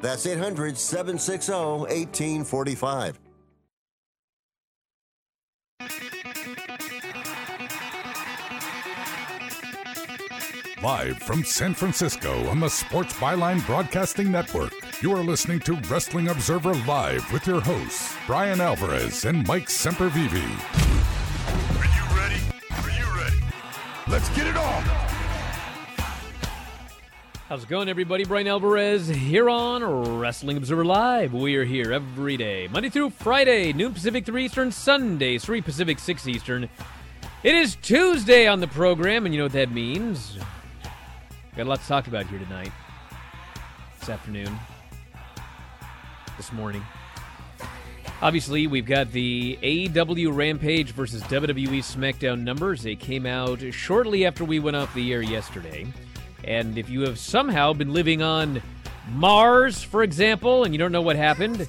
That's 800 760 1845. Live from San Francisco on the Sports Byline Broadcasting Network, you are listening to Wrestling Observer Live with your hosts, Bryan Alvarez and Mike Sempervive. Are you ready? Are you ready? Let's get it on! How's it going, everybody? Bryan Alvarez here on Wrestling Observer Live. We are here every day, Monday through Friday, noon Pacific, 3 Eastern, Sunday, 3 Pacific, 6 Eastern. It is Tuesday on the program, and you know what that means. Got a lot to talk about here tonight, this afternoon, this morning. Obviously, we've got the AEW Rampage versus WWE SmackDown numbers. They came out shortly after we went off the air yesterday. And if you have somehow been living on Mars, for example, and you don't know what happened,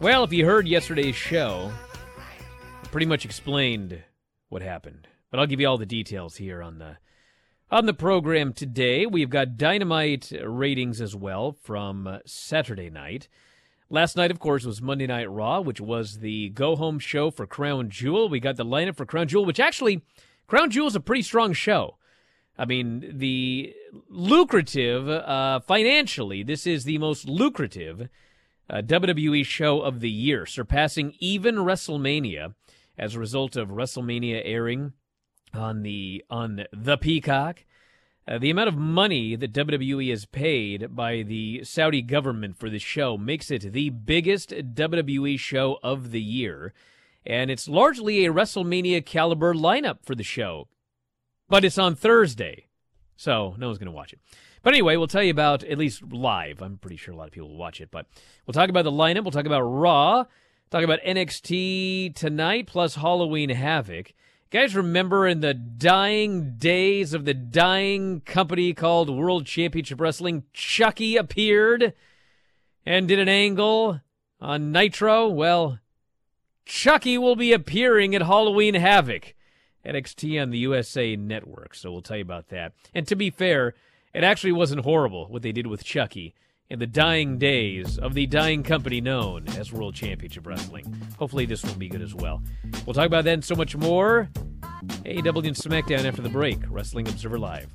well, if you heard yesterday's show, it pretty much explained what happened. But I'll give you all the details here on the on the program today, we've got dynamite ratings as well from Saturday night. Last night, of course, was Monday Night Raw, which was the go home show for Crown Jewel. We got the lineup for Crown Jewel, which actually, Crown Jewel is a pretty strong show. I mean, the lucrative, uh, financially, this is the most lucrative uh, WWE show of the year, surpassing even WrestleMania as a result of WrestleMania airing on the on the Peacock. Uh, the amount of money that WWE has paid by the Saudi government for this show makes it the biggest WWE show of the year, and it's largely a WrestleMania caliber lineup for the show. But it's on Thursday, so no one's going to watch it. But anyway, we'll tell you about at least live. I'm pretty sure a lot of people will watch it, but we'll talk about the lineup. We'll talk about Raw. Talk about NXT tonight plus Halloween Havoc guys remember in the dying days of the dying company called World Championship Wrestling, Chucky appeared and did an angle on Nitro? Well, Chucky will be appearing at Halloween Havoc. NXT on the USA Network, so we'll tell you about that. And to be fair, it actually wasn't horrible what they did with Chucky in the dying days of the dying company known as World Championship Wrestling. Hopefully, this will be good as well. We'll talk about that and so much more. AEW and SmackDown after the break. Wrestling Observer Live.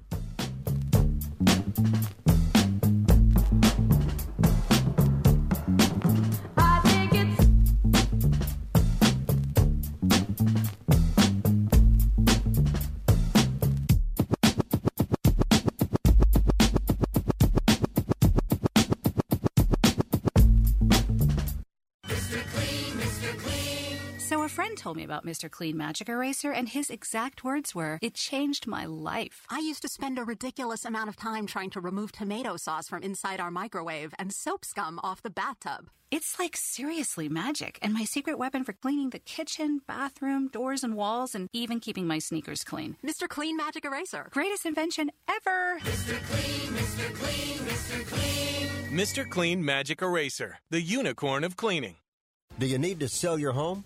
About Mr. Clean Magic Eraser, and his exact words were, It changed my life. I used to spend a ridiculous amount of time trying to remove tomato sauce from inside our microwave and soap scum off the bathtub. It's like seriously magic, and my secret weapon for cleaning the kitchen, bathroom, doors, and walls, and even keeping my sneakers clean. Mr. Clean Magic Eraser. Greatest invention ever! Mr. Clean, Mr. Clean, Mr. Clean. Mr. Clean Magic Eraser, the unicorn of cleaning. Do you need to sell your home?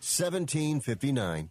1759.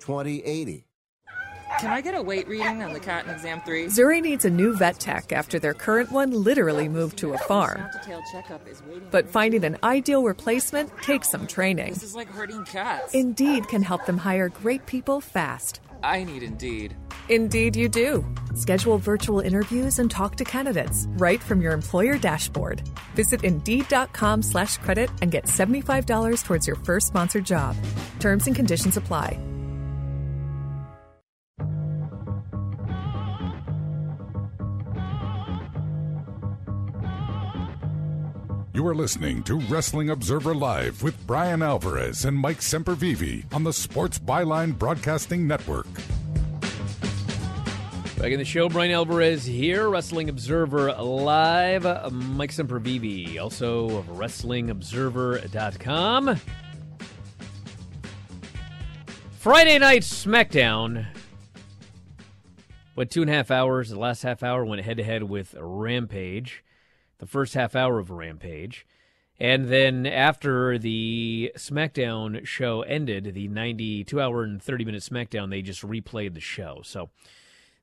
2080. Can I get a weight reading on the cat in exam three? Zuri needs a new vet tech after their current one literally moved to a farm. But finding an ideal replacement takes some training. This is like herding cats. Indeed can help them hire great people fast. I need Indeed. Indeed, you do. Schedule virtual interviews and talk to candidates right from your employer dashboard. Visit Indeed.com slash credit and get $75 towards your first sponsored job. Terms and conditions apply. Are listening to Wrestling Observer Live with Bryan Alvarez and Mike Sempervive on the Sports Byline Broadcasting Network. Back in the show, Bryan Alvarez here, Wrestling Observer Live. Mike Sempervive, also of WrestlingObserver.com. Friday night SmackDown. What, two and a half hours? The last half hour went head to head with Rampage the first half hour of Rampage. And then after the SmackDown show ended, the 92 hour and 30 minute SmackDown, they just replayed the show. So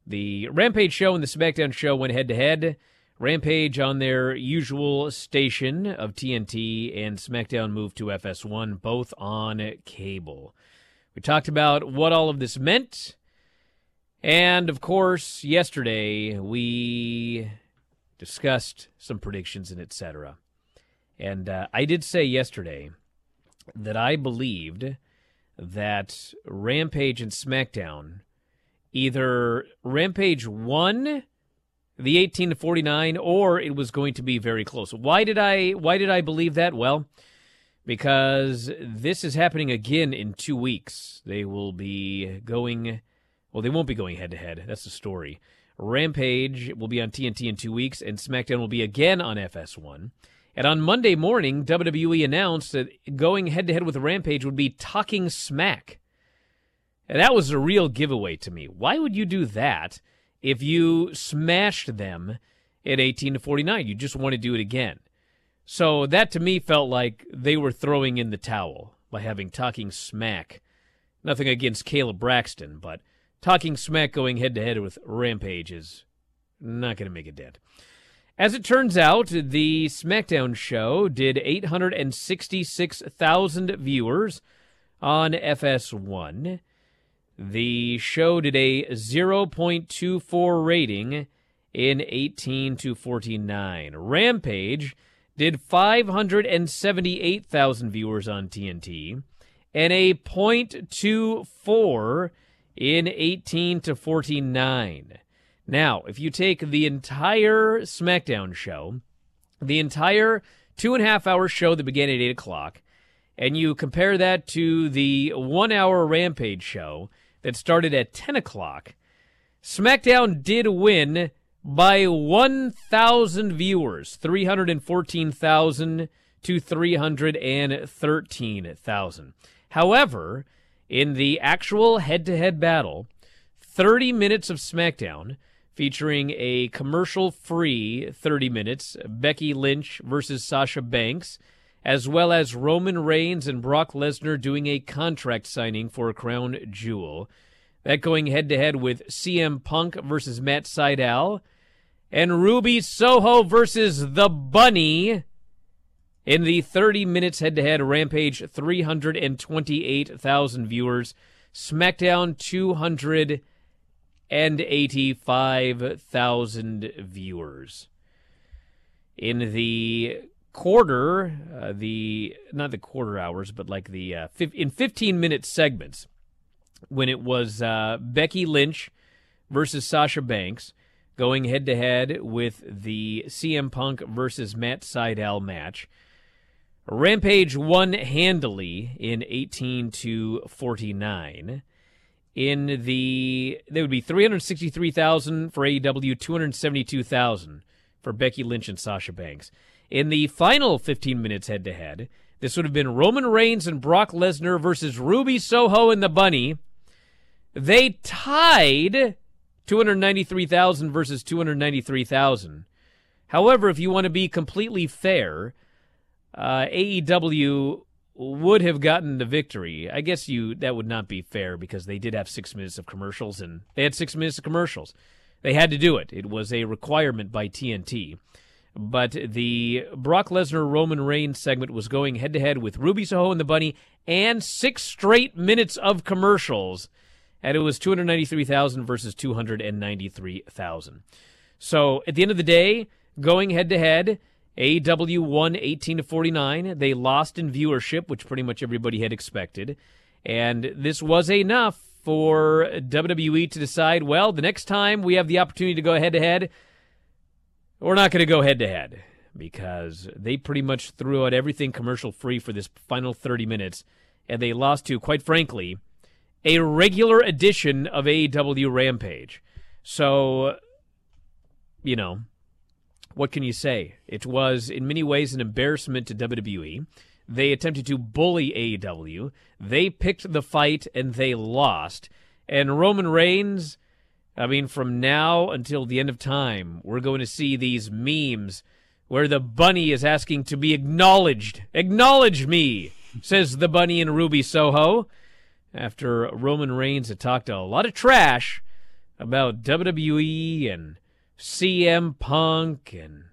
the Rampage show and the SmackDown show went head to head. Rampage on their usual station of TNT, and SmackDown moved to FS1, both on cable. We talked about what all of this meant. And of course, yesterday we discussed some predictions and etc. And uh, I did say yesterday that I believed that Rampage and SmackDown either Rampage won the 18 to 49 or it was going to be very close. Why did I why did I believe that? Well, because this is happening again in 2 weeks. They will be going well, they won't be going head to head. That's the story. Rampage will be on TNT in two weeks, and SmackDown will be again on FS1. And on Monday morning, WWE announced that going head to head with Rampage would be Talking Smack. And that was a real giveaway to me. Why would you do that if you smashed them at 18 to 49? You just want to do it again. So that to me felt like they were throwing in the towel by having Talking Smack. Nothing against Kayla Braxton, but talking smack going head to head with Rampage is not going to make a dent. As it turns out, the SmackDown show did 866,000 viewers on FS1. The show did a 0.24 rating in 18 to 49. Rampage did 578,000 viewers on TNT and a 0.24 in 18 to 49. Now, if you take the entire SmackDown show, the entire two and a half hour show that began at 8 o'clock, and you compare that to the one hour Rampage show that started at 10 o'clock, SmackDown did win by 1,000 viewers, 314,000 to 313,000. However, in the actual head to head battle, 30 minutes of SmackDown featuring a commercial free 30 minutes Becky Lynch versus Sasha Banks, as well as Roman Reigns and Brock Lesnar doing a contract signing for a crown jewel. That going head to head with CM Punk versus Matt Sydal and Ruby Soho versus The Bunny in the 30 minutes head to head Rampage 328,000 viewers, SmackDown 285,000 viewers. In the quarter, uh, the not the quarter hours, but like the uh, in 15 minute segments, when it was uh, Becky Lynch versus Sasha Banks going head to head with the CM Punk versus Matt Sydal match. Rampage won handily in 18 to 49 in the there would be 363,000 for AEW, 272,000 for Becky Lynch and Sasha Banks. In the final 15 minutes head to head, this would have been Roman Reigns and Brock Lesnar versus Ruby Soho and the Bunny. They tied 293,000 versus 293,000. However, if you want to be completely fair, uh, AEW would have gotten the victory. I guess you that would not be fair because they did have six minutes of commercials and they had six minutes of commercials. They had to do it. It was a requirement by TNT. But the Brock Lesnar Roman Reigns segment was going head to head with Ruby Soho and the Bunny and six straight minutes of commercials. And it was 293,000 versus 293,000. So at the end of the day, going head to head, AEW won 18 to 49. They lost in viewership, which pretty much everybody had expected. And this was enough for WWE to decide, well, the next time we have the opportunity to go head to head, we're not going to go head to head because they pretty much threw out everything commercial free for this final 30 minutes. And they lost to, quite frankly, a regular edition of AEW Rampage. So, you know, what can you say? It was, in many ways, an embarrassment to WWE. They attempted to bully AEW. They picked the fight and they lost. And Roman Reigns, I mean, from now until the end of time, we're going to see these memes where the bunny is asking to be acknowledged. Acknowledge me, says the bunny in Ruby Soho. After Roman Reigns had talked a lot of trash about WWE and CM Punk and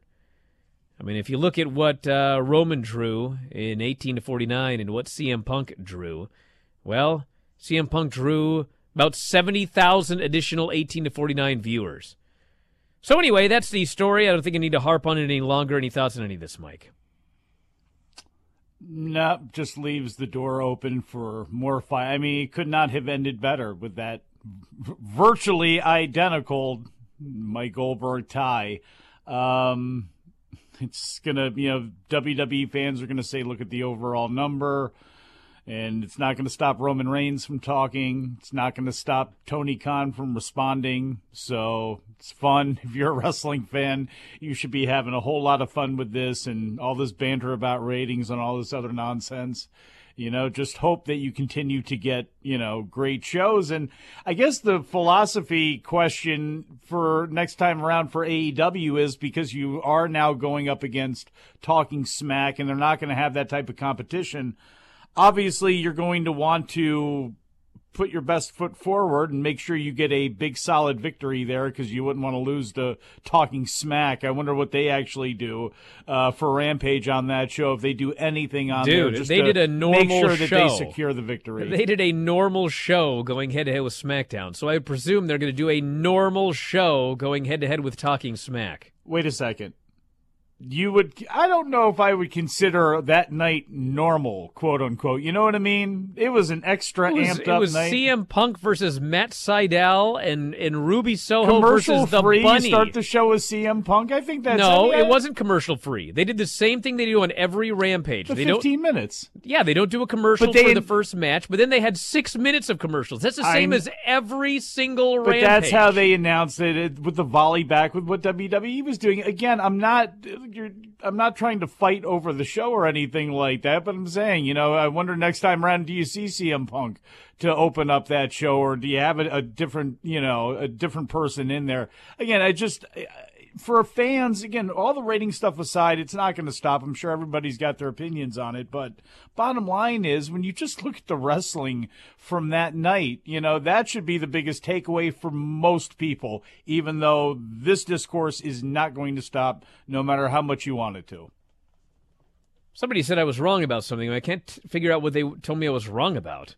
I mean, if you look at what uh, Roman drew in 18 to 49 and what CM Punk drew, well, CM Punk drew about 70,000 additional 18 to 49 viewers. So anyway, that's the story. I don't think I need to harp on it any longer. Any thoughts on any of this, Mike? No, just leaves the door open for more fight. I mean, it could not have ended better with that virtually identical Mike Goldberg tie. Um, it's gonna, you know, WWE fans are gonna say, look at the overall number, and it's not gonna stop Roman Reigns from talking. It's not gonna stop Tony Khan from responding. So it's fun. If you're a wrestling fan, you should be having a whole lot of fun with this and all this banter about ratings and all this other nonsense. You know, just hope that you continue to get, you know, great shows. And I guess the philosophy question for next time around for AEW is because you are now going up against Talking Smack and they're not going to have that type of competition. Obviously, you're going to want to put your best foot forward and make sure you get a big solid victory there because you wouldn't want to lose to talking smack. I wonder what they actually do uh, for Rampage on that show if they do anything on Dude, there. Just they did a normal make sure that show. they secure the victory. They did a normal show going head to head with SmackDown, so I presume they're going to do a normal show going head to head with Talking Smack. Wait a second you would I don't know if I would consider that night normal, quote unquote. You know what I mean? It was an extra it was, amped it was night. CM Punk versus Matt Sydal and and Ruby Soho commercial versus the free. Bunny. Start the show with CM Punk. I think that's no, it wasn't commercial free. They did the same thing they do on every Rampage. The they 15 don't, minutes. Yeah, they don't do a commercial for had- the first match, but then they had six minutes of commercials. That's the same I'm- as every single But Rampage. that's how they announced it with the volley back with what WWE was doing. Again, I'm not you're, I'm not trying to fight over the show or anything like that, but I'm saying, you know, I wonder next time around, do you see CM Punk to open up that show, or do you have a, a different, you know, a different person in there? Again, I just for fans, again, all the rating stuff aside, it's not going to stop. I'm sure everybody's got their opinions on it. But bottom line is, when you just look at the wrestling from that night, you know, that should be the biggest takeaway for most people, even though this discourse is not going to stop no matter how much you want it to. Somebody said I was wrong about something. I can't figure out what they told me I was wrong about.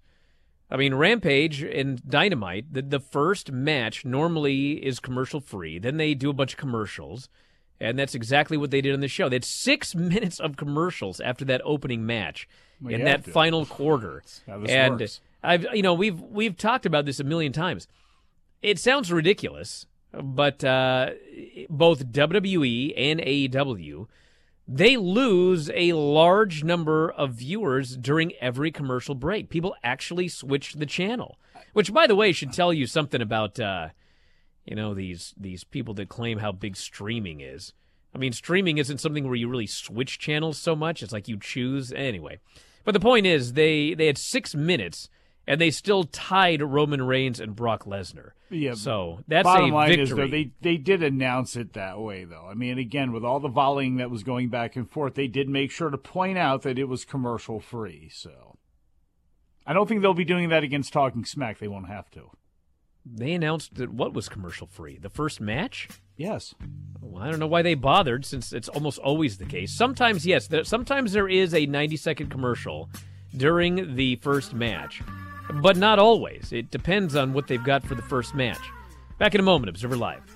I mean, Rampage and Dynamite, the, the first match normally is commercial free. Then they do a bunch of commercials. And that's exactly what they did on the show. They had six minutes of commercials after that opening match well, in that final quarter. and works. I've you know we've we've talked about this a million times. It sounds ridiculous, but uh, both WWE and AEW they lose a large number of viewers during every commercial break. People actually switch the channel, which, by the way, should tell you something about uh, you know these these people that claim how big streaming is. I mean, streaming isn't something where you really switch channels so much. It's like you choose anyway. But the point is, they they had six minutes and they still tied Roman Reigns and Brock Lesnar. Yeah. So that's bottom a line victory. is though they they did announce it that way though. I mean, again, with all the volleying that was going back and forth, they did make sure to point out that it was commercial free. So I don't think they'll be doing that against Talking Smack. They won't have to. They announced that what was commercial free? The first match? Yes. Well, I don't know why they bothered, since it's almost always the case. Sometimes, yes. There, sometimes there is a 90 second commercial during the first match but not always. It depends on what they've got for the first match. Back in a moment, Observer Live.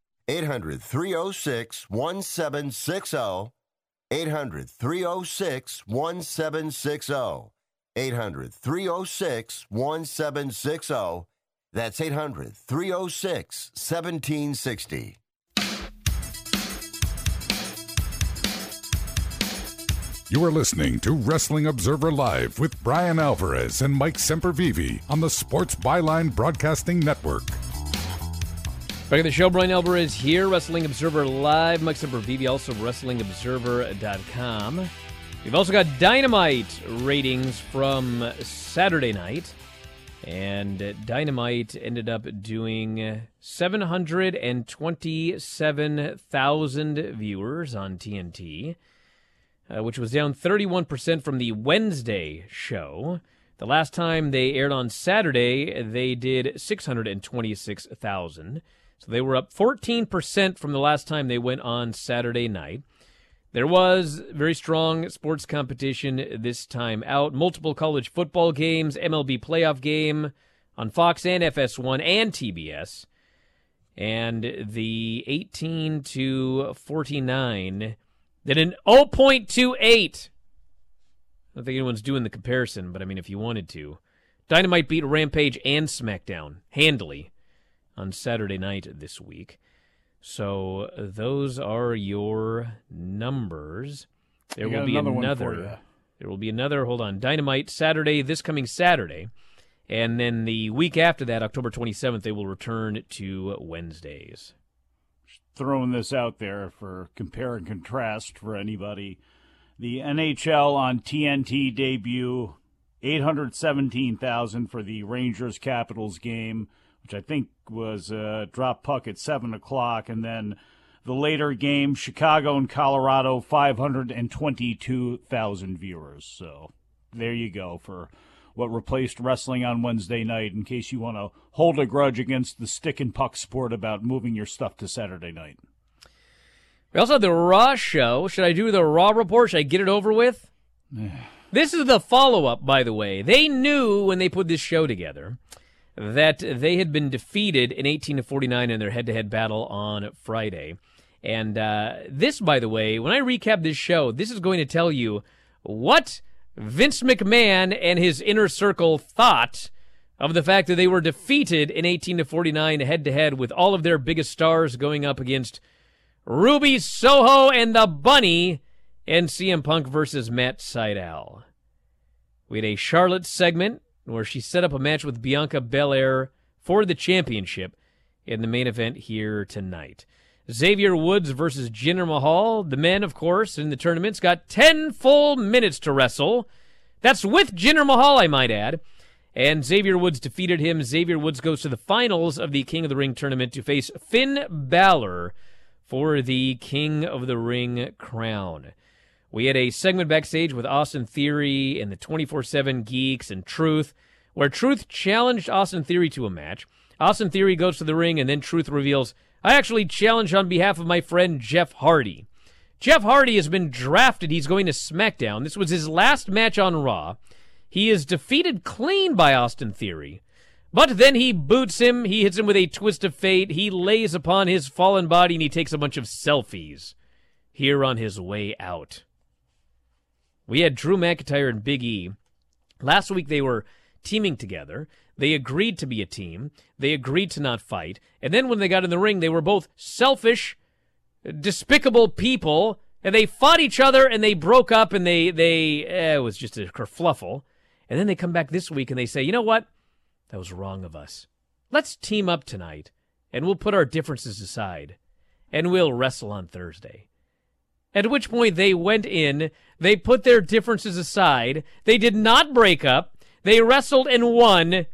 800 306 1760. 800 306 1760. 800 306 1760. That's 800 306 1760. You are listening to Wrestling Observer Live with Bryan Alvarez and Mike Sempervive on the Sports Byline Broadcasting Network. Back at the show, Bryan Alvarez here, Wrestling Observer Live. Mike Sempervive, also WrestlingObserver.com. We've also got Dynamite ratings from Saturday night. And Dynamite ended up doing 727,000 viewers on TNT uh, which was down 31% from the Wednesday show. The last time they aired on Saturday, they did 626,000. So they were up 14% from the last time they went on Saturday night. There was very strong sports competition this time out. Multiple college football games, MLB playoff game on Fox and FS1 and TBS. And the 18 to 49 then an 0.28. I don't think anyone's doing the comparison, but I mean, if you wanted to. Dynamite beat Rampage and SmackDown handily on Saturday night this week. So those are your numbers. There will be another. another there will be another. Hold on, Dynamite Saturday, this coming Saturday, and then the week after that, October 27th, they will return to Wednesdays throwing this out there for compare and contrast for anybody. The NHL on TNT debut, 817,000 for the Rangers Capitals game, which I think was a drop puck at 7 o'clock. And then the later game, Chicago and Colorado, 522,000 viewers. So there you go for what replaced wrestling on Wednesday night in case you want to hold a grudge against the stick and puck sport about moving your stuff to Saturday night. We also have the Raw show. Should I do the Raw report? Should I get it over with? this is the follow up, by the way. They knew when they put this show together that they had been defeated in 18 to 49 in their head to head battle on Friday. And uh, this, by the way, when I recap this show, this is going to tell you what Vince McMahon and his inner circle thought of the fact that they were defeated in 18 to 49 head to head with all of their biggest stars going up against Ruby Soho and the Bunny and CM Punk versus Matt Sydal. We had a Charlotte segment where she set up a match with Bianca Belair for the championship in the main event here tonight. Xavier Woods versus Jinder Mahal. The men, of course, in the tournament's got 10 full minutes to wrestle. That's with Jinder Mahal, I might add. And Xavier Woods defeated him. Xavier Woods goes to the finals of the King of the Ring tournament to face Finn Balor for the King of the Ring crown. We had a segment backstage with Austin Theory and the 24 7 Geeks and Truth, where Truth challenged Austin Theory to a match. Austin Theory goes to the ring, and then Truth reveals I actually challenge on behalf of my friend Jeff Hardy. Jeff Hardy has been drafted. He's going to SmackDown. This was his last match on Raw. He is defeated clean by Austin Theory. But then he boots him. He hits him with a twist of fate. He lays upon his fallen body and he takes a bunch of selfies here on his way out. We had Drew McIntyre and Big E. Last week they were teaming together. They agreed to be a team. They agreed to not fight. And then when they got in the ring, they were both selfish, despicable people. And they fought each other and they broke up and they, they, eh, it was just a kerfluffle. And then they come back this week and they say, you know what? That was wrong of us. Let's team up tonight and we'll put our differences aside and we'll wrestle on Thursday. At which point they went in, they put their differences aside, they did not break up, they wrestled and won,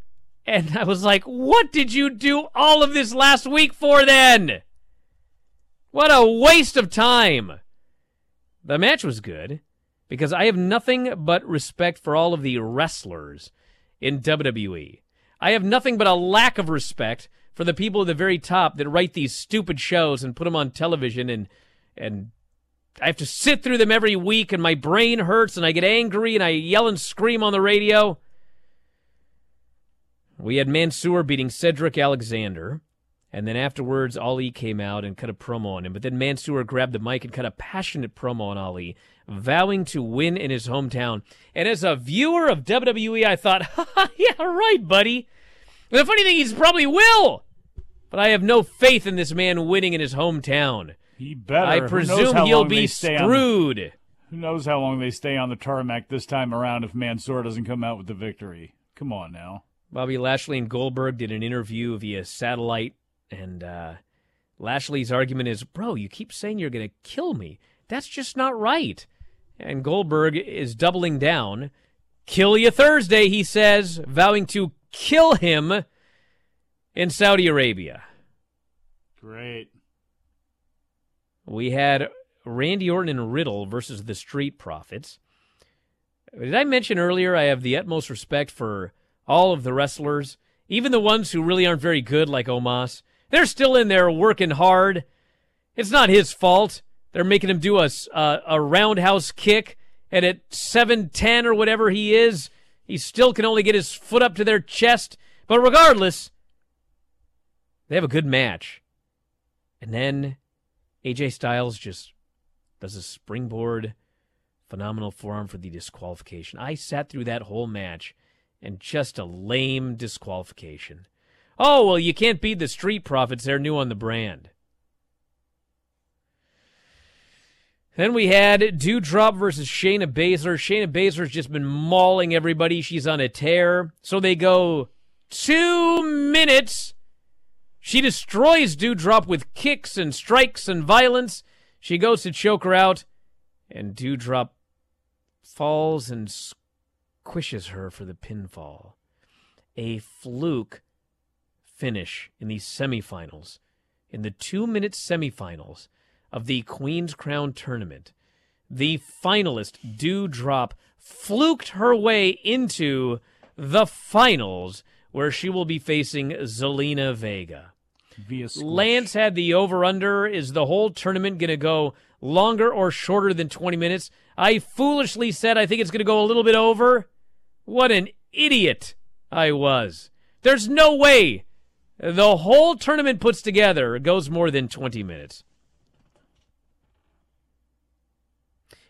and I was like, what did you do all of this last week for then? What a waste of time. The match was good because I have nothing but respect for all of the wrestlers in WWE. I have nothing but a lack of respect for the people at the very top that write these stupid shows and put them on television and and I have to sit through them every week and my brain hurts and I get angry and I yell and scream on the radio. We had Mansoor beating Cedric Alexander. And then afterwards, Ali came out and cut a promo on him. But then Mansoor grabbed the mic and cut a passionate promo on Ali, vowing to win in his hometown. And as a viewer of WWE, I thought, yeah, right, buddy. the funny thing, he's probably will. But I have no faith in this man winning in his hometown. He better. I presume he'll be screwed. The, who knows how long they stay on the tarmac this time around if Mansoor doesn't come out with the victory? Come on now. Bobby Lashley and Goldberg did an interview via satellite, and uh, Lashley's argument is, "Bro, you keep saying you're going to kill me. That's just not right." And Goldberg is doubling down. "Kill you Thursday," he says, vowing to kill him in Saudi Arabia. Great. We had Randy Orton and Riddle versus the Street Profits. Did I mention earlier I have the utmost respect for all of the wrestlers, even the ones who really aren't very good, like Omos? They're still in there working hard. It's not his fault. They're making him do a, a, a roundhouse kick, and at 7'10 or whatever he is, he still can only get his foot up to their chest. But regardless, they have a good match. And then AJ Styles just does a springboard, phenomenal forearm for the disqualification. I sat through that whole match and just a lame disqualification. Oh, well, you can't beat the Street Profits. They're new on the brand. Then we had Doudrop versus Shayna Baszler. Shayna Baszler's just been mauling everybody. She's on a tear. So they go two minutes she destroys Doudrop with kicks and strikes and violence. She goes to choke her out, and Doudrop falls and squishes her for the pinfall. A fluke finish in the semifinals, in the two minute semifinals of the Queen's Crown tournament. The finalist, Doudrop, fluked her way into the finals where she will be facing Zelina Vega via squish. Lance had the over under. Is the whole tournament going to go longer or shorter than 20 minutes? I foolishly said I think it's going to go a little bit over. What an idiot I was. There's no way the whole tournament puts together goes more than 20 minutes.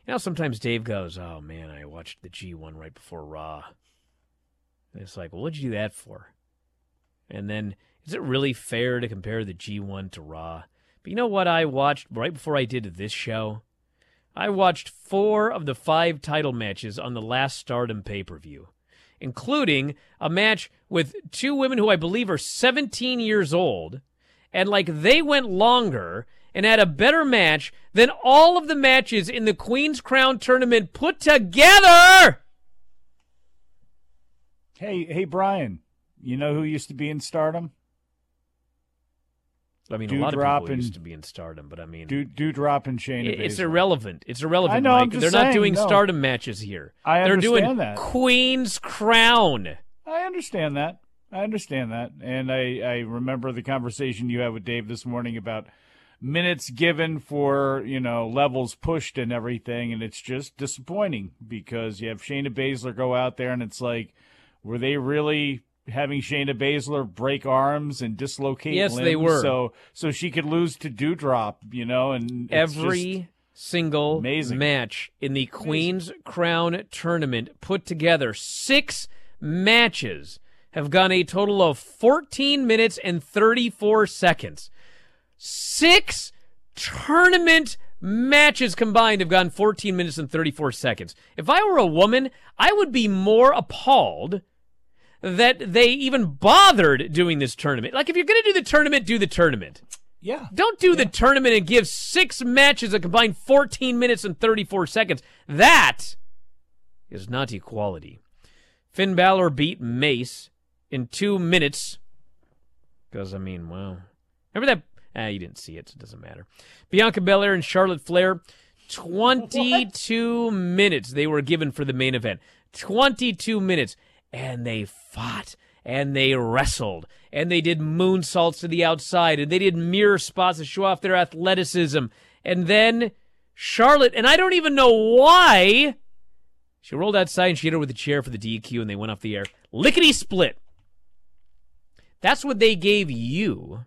You sometimes Dave goes, Oh man, I watched the G1 right before Raw. And it's like, well, what'd you do that for? And then is it really fair to compare the G1 to Raw? But you know what I watched right before I did this show? I watched four of the five title matches on the last Stardom pay per view, including a match with two women who I believe are 17 years old. And like they went longer and had a better match than all of the matches in the Queen's Crown tournament put together. Hey, hey, Bryan, you know who used to be in Stardom? I mean, a lot of people and, used to be in Stardom, but I mean, do Doudrop and Shane. It, it's irrelevant. It's irrelevant. I know. Mike. They're saying, not doing no. Stardom matches here. I They're doing that. Queen's Crown. I understand that. I understand that, and I I remember the conversation you had with Dave this morning about minutes given for you know levels pushed and everything, and it's just disappointing because you have Shayna Baszler go out there and it's like, were they really having Shayna Baszler break arms and dislocate yes, limbs they were. so so she could lose to Doudrop, you know, and every single amazing. match in the Queen's Crown tournament put together six matches have gone a total of 14 minutes and 34 seconds. Six tournament matches combined have gone 14 minutes and 34 seconds. If I were a woman, I would be more appalled that they even bothered doing this tournament. Like, if you're going to do the tournament, do the tournament. Yeah. Don't do yeah. the tournament and give six matches a combined 14 minutes and 34 seconds. That is not equality. Finn Balor beat Mace in two minutes. Because, I mean, well. Remember that? Ah, you didn't see it. So it doesn't matter. Bianca Belair and Charlotte Flair. 22 minutes they were given for the main event. 22 minutes. And they fought and they wrestled and they did moonsaults to the outside and they did mirror spots to show off their athleticism. And then Charlotte, and I don't even know why, she rolled outside and she hit her with a chair for the DQ and they went off the air. Lickety split. That's what they gave you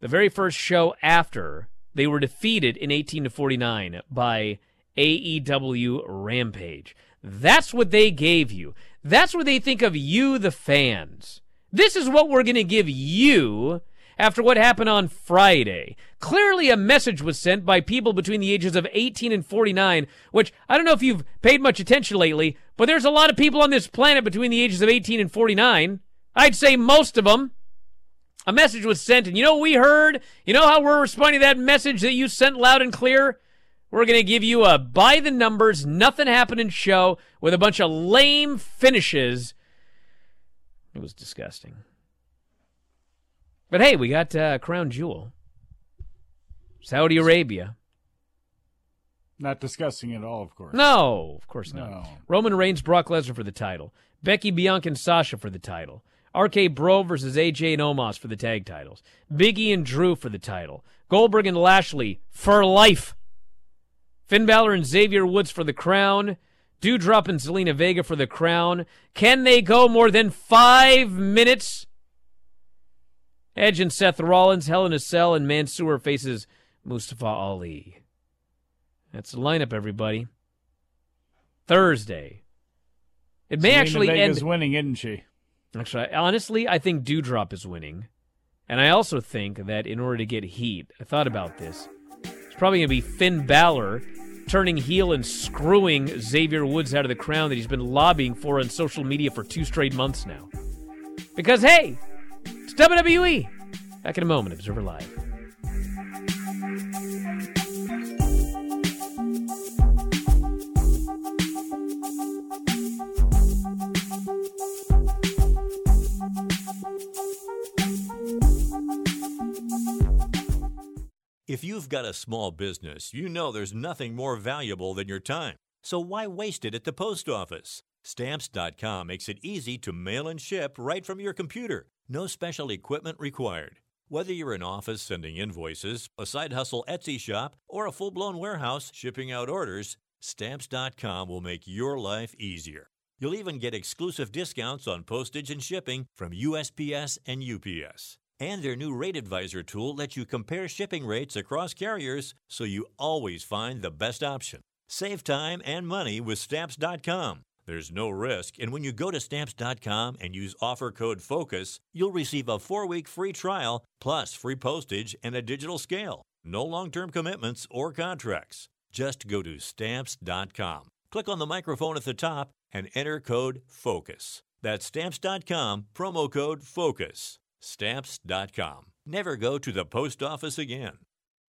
the very first show after they were defeated in 18 to 49 by AEW Rampage. That's what they gave you. That's what they think of you, the fans. This is what we're going to give you after what happened on Friday. Clearly, a message was sent by people between the ages of 18 and 49, which I don't know if you've paid much attention lately, but there's a lot of people on this planet between the ages of 18 and 49. I'd say most of them. A message was sent, and you know what we heard? You know how we're responding to that message that you sent loud and clear? We're going to give you a by the numbers, nothing happening show with a bunch of lame finishes. It was disgusting. But hey, we got uh, Crown Jewel. Saudi Arabia. Not discussing at all, of course. No, of course not. No. Roman Reigns, Brock Lesnar for the title. Becky, Bianca, and Sasha for the title. RK Bro versus AJ and Omos for the tag titles. Biggie and Drew for the title. Goldberg and Lashley for life. Finn Balor and Xavier Woods for the crown. Doudrop and Zelina Vega for the crown. Can they go more than five minutes? Edge and Seth Rollins, Hell in a Cell, and Mansoor faces Mustafa Ali. That's the lineup, everybody. Thursday. It may Zelina actually Vega's end. winning, isn't she? Actually, honestly, I think Doudrop is winning. And I also think that in order to get heat, I thought about this. It's probably going to be Finn Balor turning heel and screwing Xavier Woods out of the crown that he's been lobbying for on social media for two straight months now. Because, hey, it's WWE. Back in a moment, Observer Live. If you've got a small business, you know there's nothing more valuable than your time. So why waste it at the post office? Stamps.com makes it easy to mail and ship right from your computer. No special equipment required. Whether you're in office sending invoices, a side hustle Etsy shop, or a full blown warehouse shipping out orders, Stamps.com will make your life easier. You'll even get exclusive discounts on postage and shipping from USPS and UPS. And their new Rate Advisor tool lets you compare shipping rates across carriers so you always find the best option. Save time and money with Stamps.com. There's no risk, and when you go to Stamps.com and use offer code FOCUS, you'll receive a four week free trial plus free postage and a digital scale. No long term commitments or contracts. Just go to Stamps.com. Click on the microphone at the top and enter code FOCUS. That's Stamps.com, promo code FOCUS. Stamps.com. Never go to the post office again.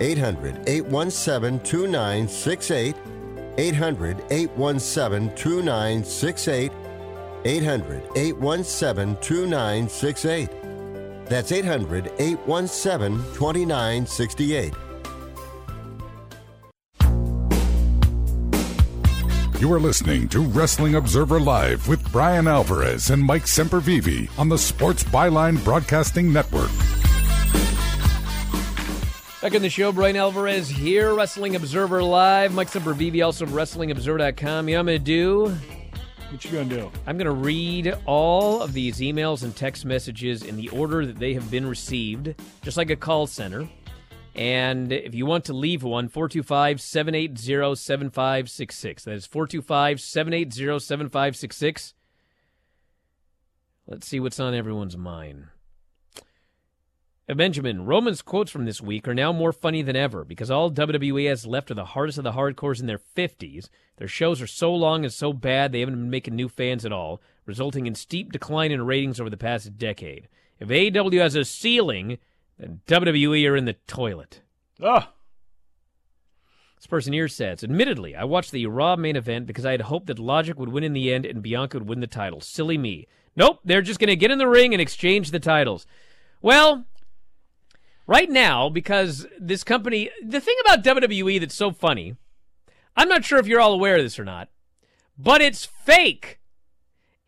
800 817 2968. 800 817 2968. 800 817 2968. That's 800 817 2968. You are listening to Wrestling Observer Live with Bryan Alvarez and Mike Sempervive on the Sports Byline Broadcasting Network. Back in the show, Bryan Alvarez here, Wrestling Observer Live. Mike Sempervive, also WrestlingObserver.com. You know what I'm going to do? What you gonna do? I'm gonna read all of these emails and text messages in the order that they have been received, just like a call center. And if you want to leave one, 425 780 7566. That is 425 780 7566. Let's see what's on everyone's mind. Uh, Benjamin, Roman's quotes from this week are now more funny than ever because all WWE has left are the hardest of the hardcores in their 50s. Their shows are so long and so bad they haven't been making new fans at all, resulting in steep decline in ratings over the past decade. If AEW has a ceiling, then WWE are in the toilet. Ugh. This person here says, Admittedly, I watched the Raw main event because I had hoped that Logic would win in the end and Bianca would win the title. Silly me. Nope, they're just going to get in the ring and exchange the titles. Well, right now because this company the thing about WWE that's so funny I'm not sure if you're all aware of this or not but it's fake.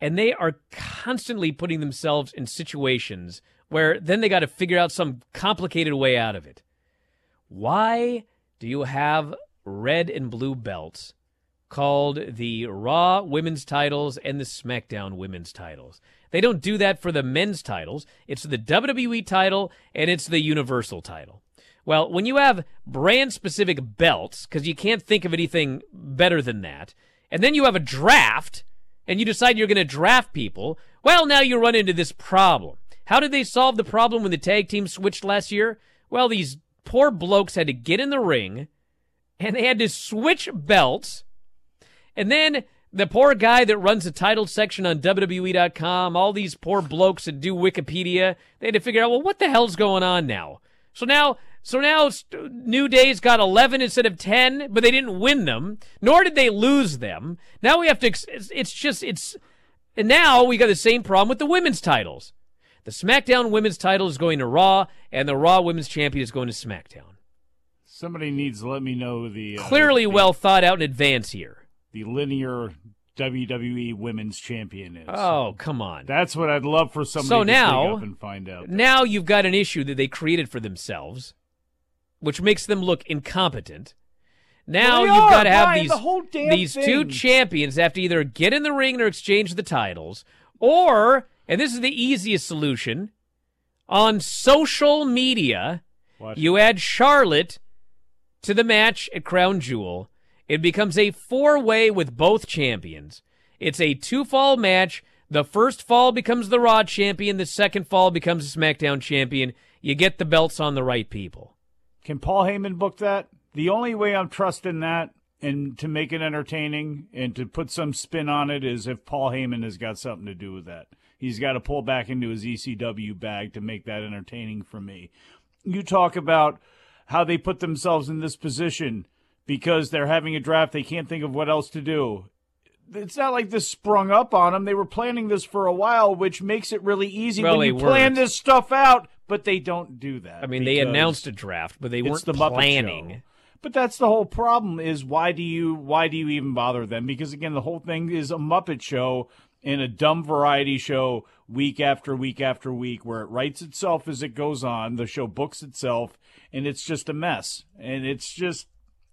And they are constantly putting themselves in situations where then they got to figure out some complicated way out of it. Why do you have red and blue belts called the Raw women's titles and the SmackDown women's titles they don't do that for the men's titles. It's the WWE title and it's the Universal title. Well, when you have brand specific belts, because you can't think of anything better than that, and then you have a draft and you decide you're going to draft people, well, now you run into this problem. How did they solve the problem when the tag team switched last year? Well, these poor blokes had to get in the ring and they had to switch belts. And then the poor guy that runs the title section on WWE.com, all these poor blokes that do Wikipedia, they had to figure out, well, what the hell's going on now? So now, so now New Day's got 11 instead of 10, but they didn't win them, nor did they lose them. Now we have to, it's just, it's, and now we got the same problem with the women's titles. The SmackDown women's title is going to Raw, and the Raw women's champion is going to SmackDown. Somebody needs to let me know the. Uh, Clearly well thought out in advance here the linear WWE Women's Champion is. Oh, come on. That's what I'd love for somebody so to now, up and find out. Now you've got an issue that they created for themselves, which makes them look incompetent. Now well, you've got to have these the these thing. two champions have to either get in the ring or exchange the titles, or and this is the easiest solution, on social media, what? you add Charlotte to the match at Crown Jewel it becomes a four way with both champions. It's a two fall match. The first fall becomes the Raw champion, the second fall becomes the SmackDown champion. You get the belts on the right people. Can Paul Heyman book that? The only way I'm trusting that and to make it entertaining and to put some spin on it is if Paul Heyman has got something to do with that. He's got to pull back into his ECW bag to make that entertaining for me. You talk about how they put themselves in this position because they're having a draft. They can't think of what else to do. It's not like this sprung up on them. They were planning this for a while, which makes it really easy well, when you weren't. plan this stuff out. But they don't do that. I mean, they announced a draft, but they weren't the planning. But that's the whole problem. Is why do you why do you even bother them? Because again, the whole thing is a Muppet show in a dumb variety show week after week after week, where it writes itself as it goes on. The show books itself, and it's just a mess. And it's just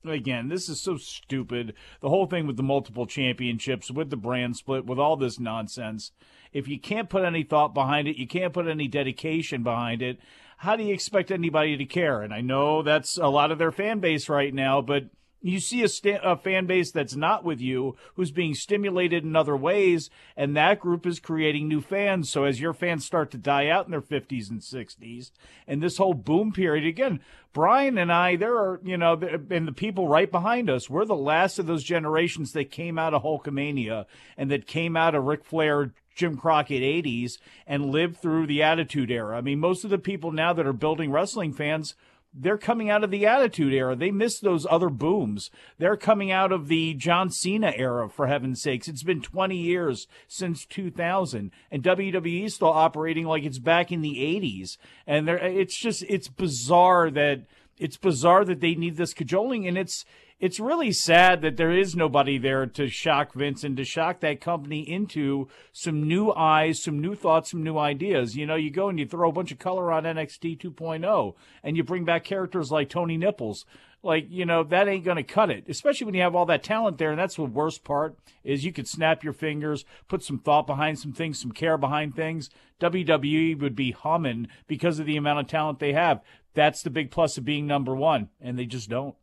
Again, this is so stupid. The whole thing with the multiple championships, with the brand split, with all this nonsense. If you can't put any thought behind it, you can't put any dedication behind it. how do you expect anybody to care? And I know that's a lot of their fan base right now, but you see a, a, fan base that's not with you, who's being stimulated in other ways, and that group is creating new fans. So as your fans start to die out in their 50s and 60s, and this whole boom period, again, Bryan and I, there are, you know, and the people right behind us, we're the last of those generations that came out of Hulkamania and that came out of Ric Flair, Jim Crockett 80s and lived through the Attitude Era. I mean, most of the people now that are building wrestling fans – they're coming out of the Attitude Era. They missed those other booms. They're coming out of the John Cena era, for heaven's sakes. It's been 20 years since 2000, and WWE is still operating like it's back in the 80s. And it's just, it's bizarre that, it's bizarre that they need this cajoling, and it's, it's really sad that there is nobody there to shock Vince and to shock that company into some new eyes, some new thoughts, some new ideas. You know, you go and you throw a bunch of color on NXT 2.0 and you bring back characters like Tony Nipples. Like, you know, that ain't going to cut it, especially when you have all that talent there. And that's the worst part is you could snap your fingers, put some thought behind some things, some care behind things. WWE would be humming because of the amount of talent they have. That's the big plus of being number one. And they just don't.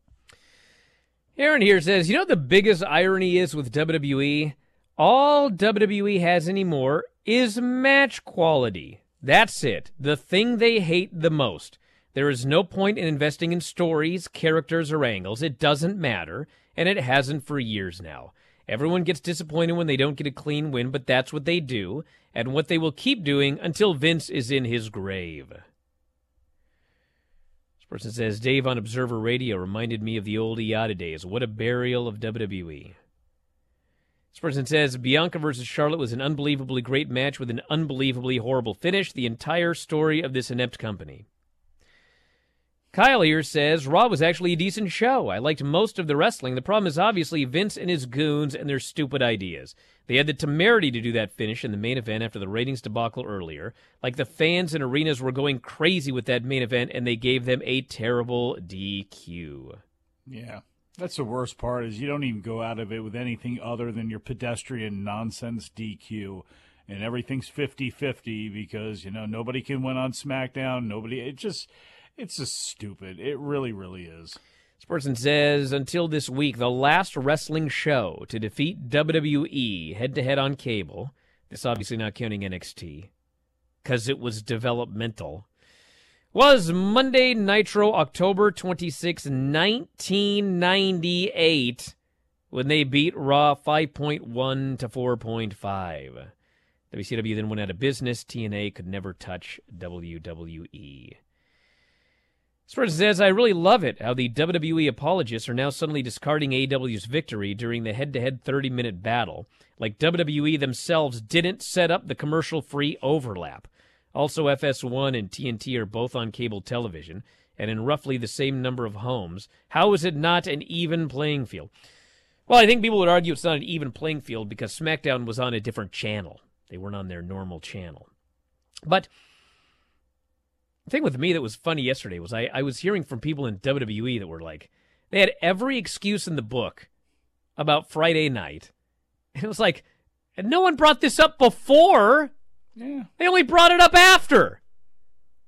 Aaron here says, you know the biggest irony is with WWE? All WWE has anymore is match quality. That's it. The thing they hate the most. There is no point in investing in stories, characters, or angles. It doesn't matter, and it hasn't for years now. Everyone gets disappointed when they don't get a clean win, but that's what they do, and what they will keep doing until Vince is in his grave. Person says Dave on Observer Radio reminded me of the old IATA days. What a burial of WWE. This person says Bianca versus Charlotte was an unbelievably great match with an unbelievably horrible finish. The entire story of this inept company. Kyle here says Raw was actually a decent show. I liked most of the wrestling. The problem is obviously Vince and his goons and their stupid ideas. They had the temerity to do that finish in the main event after the ratings debacle earlier. Like the fans and arenas were going crazy with that main event, and they gave them a terrible DQ. Yeah. That's the worst part is you don't even go out of it with anything other than your pedestrian nonsense DQ and everything's 50-50 because you know nobody can win on SmackDown nobody it just it's just stupid. It really, really is. Person says until this week, the last wrestling show to defeat WWE head to head on cable, this obviously not counting NXT, because it was developmental, was Monday Nitro October 26, 1998, when they beat Raw 5.1 to 4.5. WCW then went out of business. TNA could never touch WWE. Spurs says, I really love it how the WWE apologists are now suddenly discarding AEW's victory during the head to head 30 minute battle, like WWE themselves didn't set up the commercial free overlap. Also, FS1 and TNT are both on cable television and in roughly the same number of homes. How is it not an even playing field? Well, I think people would argue it's not an even playing field because SmackDown was on a different channel. They weren't on their normal channel. But thing with me that was funny yesterday was I, I was hearing from people in WWE that were like, they had every excuse in the book about Friday night. And it was like, and no one brought this up before. Yeah. They only brought it up after.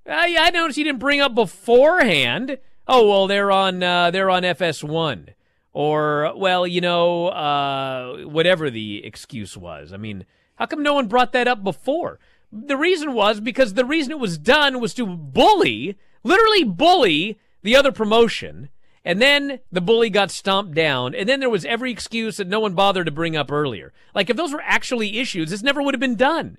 I, I noticed you didn't bring up beforehand. Oh well, they're on uh, they're on FS1, or well, you know, uh, whatever the excuse was. I mean, how come no one brought that up before? The reason was because the reason it was done was to bully, literally bully the other promotion. And then the bully got stomped down. And then there was every excuse that no one bothered to bring up earlier. Like if those were actually issues, this never would have been done.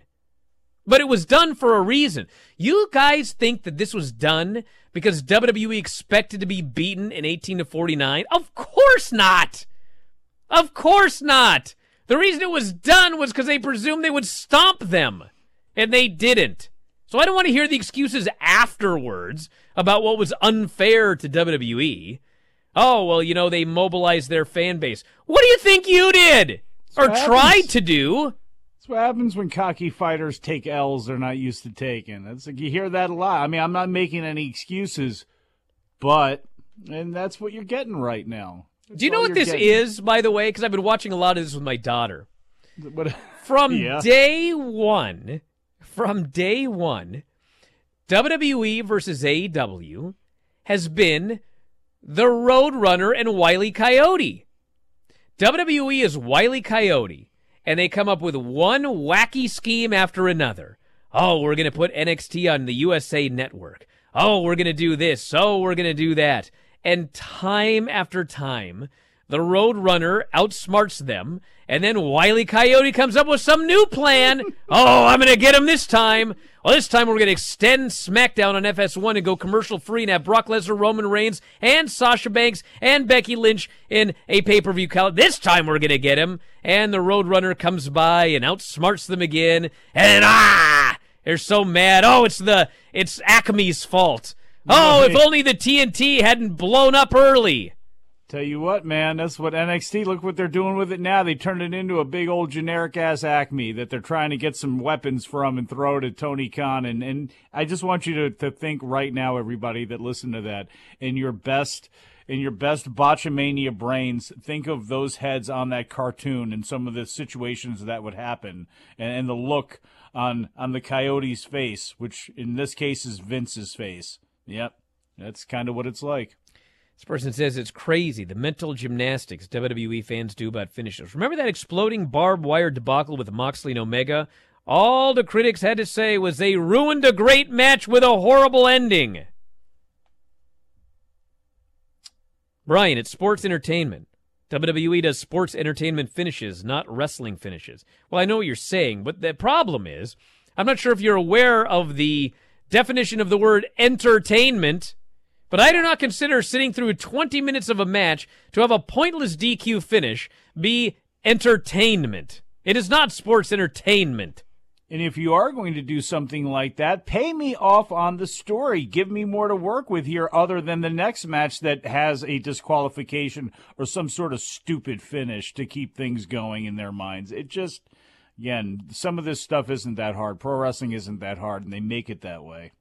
But it was done for a reason. You guys think that this was done because WWE expected to be beaten in 18 to 49? Of course not. Of course not. The reason it was done was because they presumed they would stomp them and they didn't. So I don't want to hear the excuses afterwards about what was unfair to WWE. Oh, well, you know, they mobilized their fan base. What do you think you did? Or tried to do? That's what happens when cocky fighters take L's they're not used to taking. That's like you hear that a lot. I mean, I'm not making any excuses, but and that's what you're getting right now. That's do you know what this getting. is, by the way? Because I've been watching a lot of this with my daughter. But, From yeah. day one, from day one, WWE versus AEW has been the Roadrunner and Wiley Coyote. WWE is Wiley Coyote, and they come up with one wacky scheme after another. Oh, we're going to put NXT on the USA Network. Oh, we're going to do this. Oh, we're going to do that. And time after time, the Roadrunner outsmarts them, and then Wiley Coyote comes up with some new plan. oh, I'm going to get him this time. Well, this time we're going to extend SmackDown on FS1 and go commercial free and have Brock Lesnar, Roman Reigns, and Sasha Banks and Becky Lynch in a pay per view. Cal- this time we're going to get him. And the Roadrunner comes by and outsmarts them again. And ah, they're so mad. Oh, it's the it's Acme's fault. Oh, if only the TNT hadn't blown up early. Tell you what, man, that's what NXT. Look what they're doing with it now. They turned it into a big old generic ass Acme that they're trying to get some weapons from and throw to Tony Khan. And and I just want you to to think right now, everybody that listen to that, in your best in your best botchamania brains, think of those heads on that cartoon and some of the situations that would happen, and, and the look on on the Coyote's face, which in this case is Vince's face. Yep, that's kind of what it's like. This person says it's crazy the mental gymnastics WWE fans do about finishes. Remember that exploding barbed wire debacle with Moxley and Omega? All the critics had to say was they ruined a great match with a horrible ending. Bryan, it's sports entertainment. WWE does sports entertainment finishes, not wrestling finishes. Well, I know what you're saying, but the problem is, I'm not sure if you're aware of the definition of the word entertainment but I do not consider sitting through 20 minutes of a match to have a pointless DQ finish be entertainment. It is not sports entertainment. And if you are going to do something like that, pay me off on the story. Give me more to work with here other than the next match that has a disqualification or some sort of stupid finish to keep things going in their minds. It just, again, some of this stuff isn't that hard. Pro wrestling isn't that hard, and they make it that way.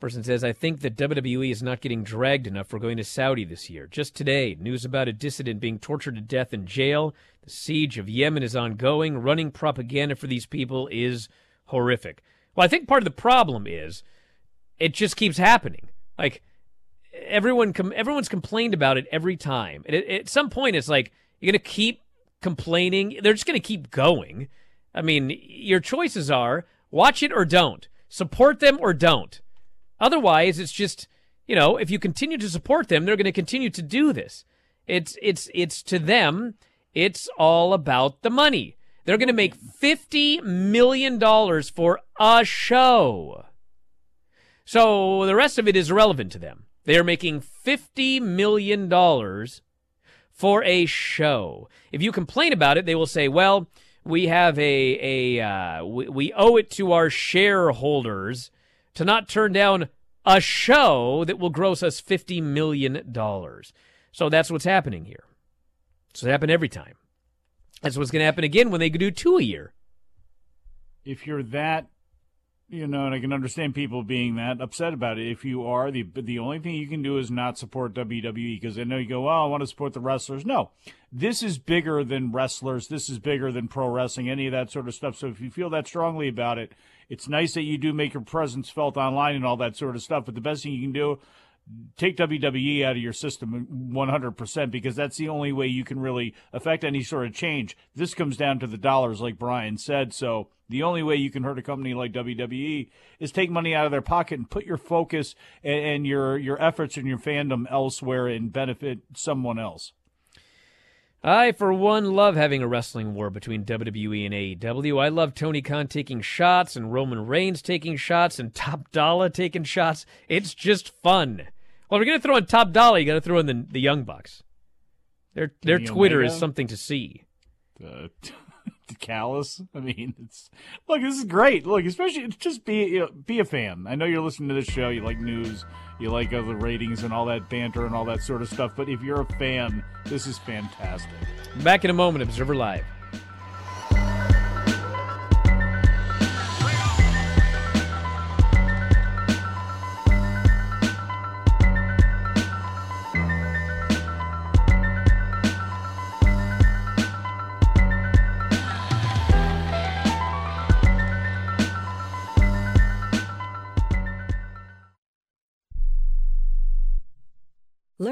Person says, I think that WWE is not getting dragged enough for going to Saudi this year. Just today, news about a dissident being tortured to death in jail. The siege of Yemen is ongoing. Running propaganda for these people is horrific. Well, I think part of the problem is it just keeps happening. Like everyone, com- everyone's complained about it every time. And it, at some point, it's like you're going to keep complaining. They're just going to keep going. I mean, your choices are watch it or don't, support them or don't. Otherwise, it's just, you know, if you continue to support them, they're going to continue to do this. It's it's it's to them, it's all about the money. They're going to make 50 million dollars for a show. So the rest of it is irrelevant to them. They are making 50 million dollars for a show. If you complain about it, they will say, "Well, we have a a uh, we, we owe it to our shareholders to not turn down a show that will gross us $50 million. So that's what's happening here. So it happen every time. That's what's going to happen again when they do two a year. If you're that, you know, and I can understand people being that upset about it. If you are, the the only thing you can do is not support WWE because I know you go, well, I want to support the wrestlers. No, this is bigger than wrestlers. This is bigger than pro wrestling, any of that sort of stuff. So if you feel that strongly about it, it's nice that you do make your presence felt online and all that sort of stuff. But the best thing you can do, take WWE out of your system 100% because that's the only way you can really affect any sort of change. This comes down to the dollars, like Bryan said. So the only way you can hurt a company like WWE is take money out of their pocket and put your focus and, and your your efforts and your fandom elsewhere and benefit someone else. I, for one, love having a wrestling war between WWE and AEW. I love Tony Khan taking shots and Roman Reigns taking shots and Top Dollar taking shots. It's just fun. Well, if you're going to throw in Top Dollar, you got to throw in the, the Young Bucks. Their their Twitter Omega? is something to see. Uh, callous. I mean, it's look. This is great. Look, especially just be you know, be a fan. I know you're listening to this show. You like news. You like other ratings and all that banter and all that sort of stuff. But if you're a fan, this is fantastic. Back in a moment. Observer Live.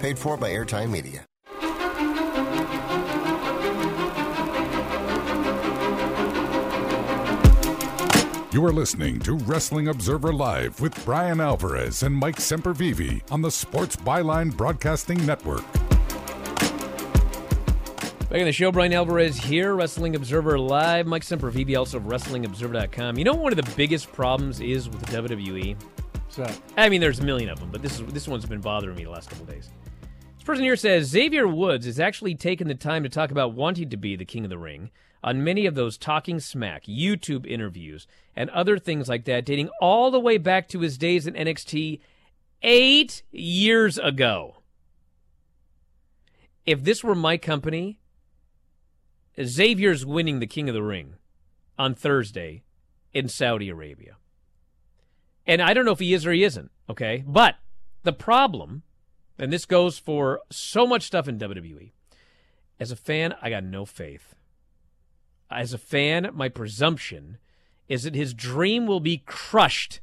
Paid for by Airtime Media. You are listening to Wrestling Observer Live with Bryan Alvarez and Mike Sempervive on the Sports Byline Broadcasting Network. Back in the show, Bryan Alvarez here, Wrestling Observer Live. Mike Sempervive, also of WrestlingObserver.com. You know what one of the biggest problems is with WWE? So, I mean, there's a million of them, but this is this one's been bothering me the last couple days. Person here says Xavier Woods has actually taken the time to talk about wanting to be the King of the Ring on many of those talking smack YouTube interviews and other things like that, dating all the way back to his days in NXT eight years ago. If this were my company, Xavier's winning the King of the Ring on Thursday in Saudi Arabia. And I don't know if he is or he isn't, okay? But the problem, and this goes for so much stuff in WWE, as a fan, I got no faith. As a fan, my presumption is that his dream will be crushed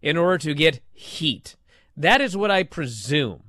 in order to get heat. That is what I presume.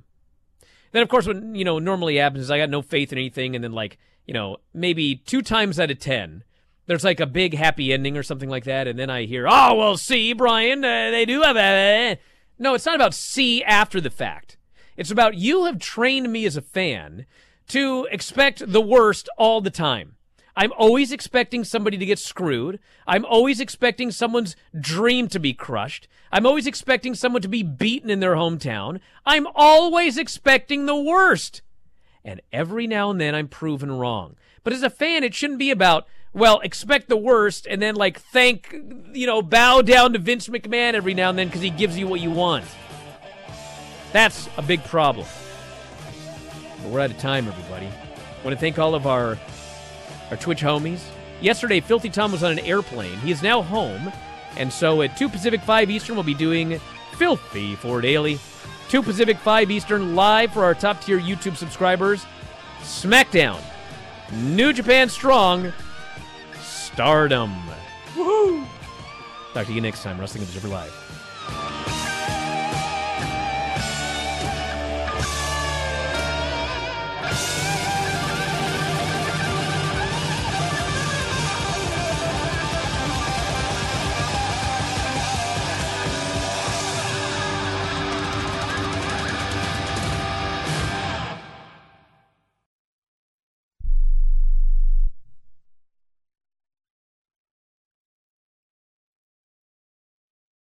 Then, of course, what you know normally happens is I got no faith in anything, and then like you know maybe two times out of ten, there's like a big happy ending or something like that, and then I hear, oh well, see, Bryan, uh, they do have a. No, it's not about see after the fact. It's about you have trained me as a fan to expect the worst all the time. I'm always expecting somebody to get screwed. I'm always expecting someone's dream to be crushed. I'm always expecting someone to be beaten in their hometown. I'm always expecting the worst. And every now and then I'm proven wrong. But as a fan, it shouldn't be about, well, expect the worst and then like thank, you know, bow down to Vince McMahon every now and then because he gives you what you want. That's a big problem. But we're out of time, everybody. I want to thank all of our our Twitch homies. Yesterday, Filthy Tom was on an airplane. He is now home, and so at 2 Pacific, 5 Eastern, we'll be doing Filthy for Daily. 2 Pacific, 5 Eastern, live for our top tier YouTube subscribers. SmackDown. New Japan Strong. Stardom. Woohoo! Talk to you next time, Wrestling Observer Live.